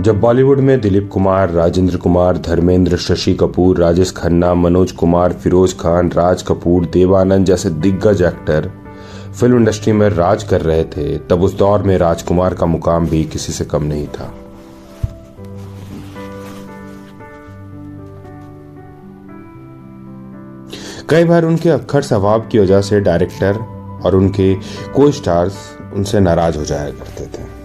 जब बॉलीवुड में दिलीप कुमार, राजेंद्र कुमार, धर्मेंद्र, शशि कपूर, राजेश खन्ना, मनोज कुमार, फिरोज खान, राज कपूर, देवानंद जैसे दिग्गज एक्टर फ़िल्म इंडस्ट्री में राज कर रहे थे, तब उस दौर में राजकुमार का मुकाम भी किसी से कम नहीं था। कई बार उनके अक्खर स्वभाव की वजह से डायरेक्टर और उनके को स्टार्स उनसे नाराज़ हो जाया करते थे।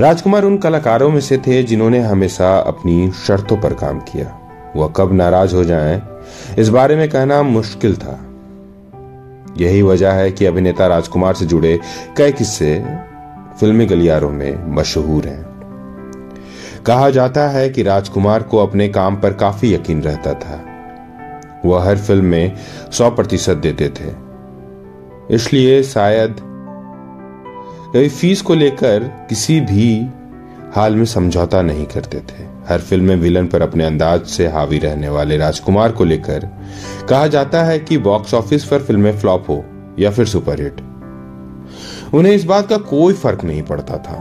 राजकुमार उन कलाकारों में से थे जिन्होंने हमेशा अपनी शर्तों पर काम किया। वह कब नाराज़ हो जाएँ, इस बारे में कहना मुश्किल था। यही वजह है कि अभिनेता राजकुमार से जुड़े कई किस्से फिल्मी गलियारों में मशहूर हैं। कहा जाता है कि राजकुमार को अपने काम पर काफ़ी यकीन रहता था। वह हर फ़िल्म में सौ प्रतिशत देते थे। इसलिए शायद कभी फ़ीस को लेकर किसी भी हाल में समझौता नहीं करते थे। हर फ़िल्म में विलन पर अपने अंदाज से हावी रहने वाले राजकुमार को लेकर कहा जाता है कि बॉक्स ऑफ़िस पर फ़िल्में फ्लॉप हो या फिर सुपरहिट उन्हें इस बात का कोई फ़र्क नहीं पड़ता था।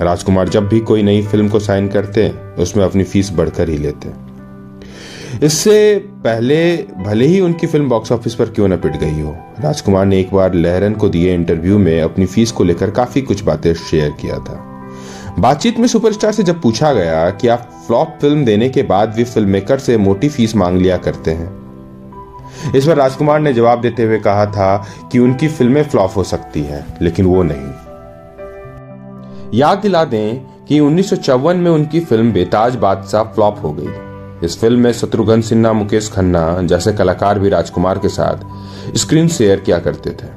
राजकुमार जब भी कोई नई फ़िल्म को साइन करते, उसमें अपनी फ़ीस बढ़कर ही लेते। इससे पहले भले ही उनकी फ़िल्म बॉक्स ऑफ़िस पर क्यों न पिट गई हो, राजकुमार ने एक बार लहरन को दिए इंटरव्यू में अपनी फ़ीस को लेकर काफ़ी कुछ बातें शेयर किया था। बातचीत में सुपरस्टार से जब पूछा गया कि आप फ्लॉप फ़िल्म देने के बाद भी फ़िल्म मेकर से मोटी फ़ीस मांग लिया करते हैं, इस पर राजकुमार ने जवाब देते हुए कहा था कि उनकी फ़िल्में फ्लॉप हो सकती है, लेकिन वो नहीं। याद दिला दें कि उन्नीस सौ चौवन में उनकी फ़िल्म बेताज बादशाह फ्लॉप हो गई। इस फ़िल्म में शत्रुघ्न सिन्हा, मुकेश खन्ना जैसे कलाकार भी राजकुमार के साथ स्क्रीन शेयर किया करते थे।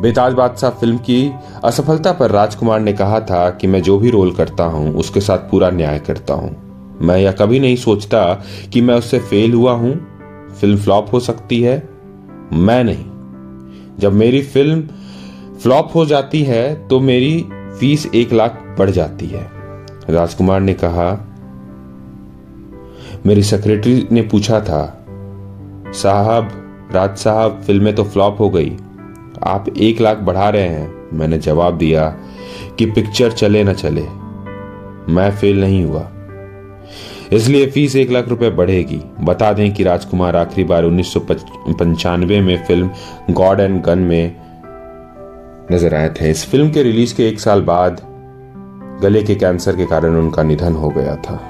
बेताज बादशाह फ़िल्म की असफलता पर राजकुमार ने कहा था कि मैं जो भी रोल करता हूँ, उसके साथ पूरा न्याय करता हूँ। मैं यह कभी नहीं सोचता कि मैं उससे फेल हुआ हूँ। फ़िल्म फ्लॉप हो सकती है, मैं नहीं। जब मेरी फ़िल्म फ्लॉप हो जाती है तो मेरी फ़ीस एक लाख बढ़ जाती है। राजकुमार ने कहा मेरी सेक्रेटरी ने पूछा था, साहब, राज साहब फ़िल्में तो फ्लॉप हो गई। आप एक लाख बढ़ा रहे हैं। मैंने जवाब दिया कि पिक्चर चले ना चले। मैं फेल नहीं हुआ। इसलिए फ़ीस एक लाख रुपए बढ़ेगी। बता दें कि राजकुमार आखिरी बार उन्नीस सौ पंचानवे में फ़िल्म गॉड एंड गन में नज़र आए थे। इस फ़िल्म के रिलीज़ के एक साल बाद गले के कैंसर के कारण उनका निधन हो गया था।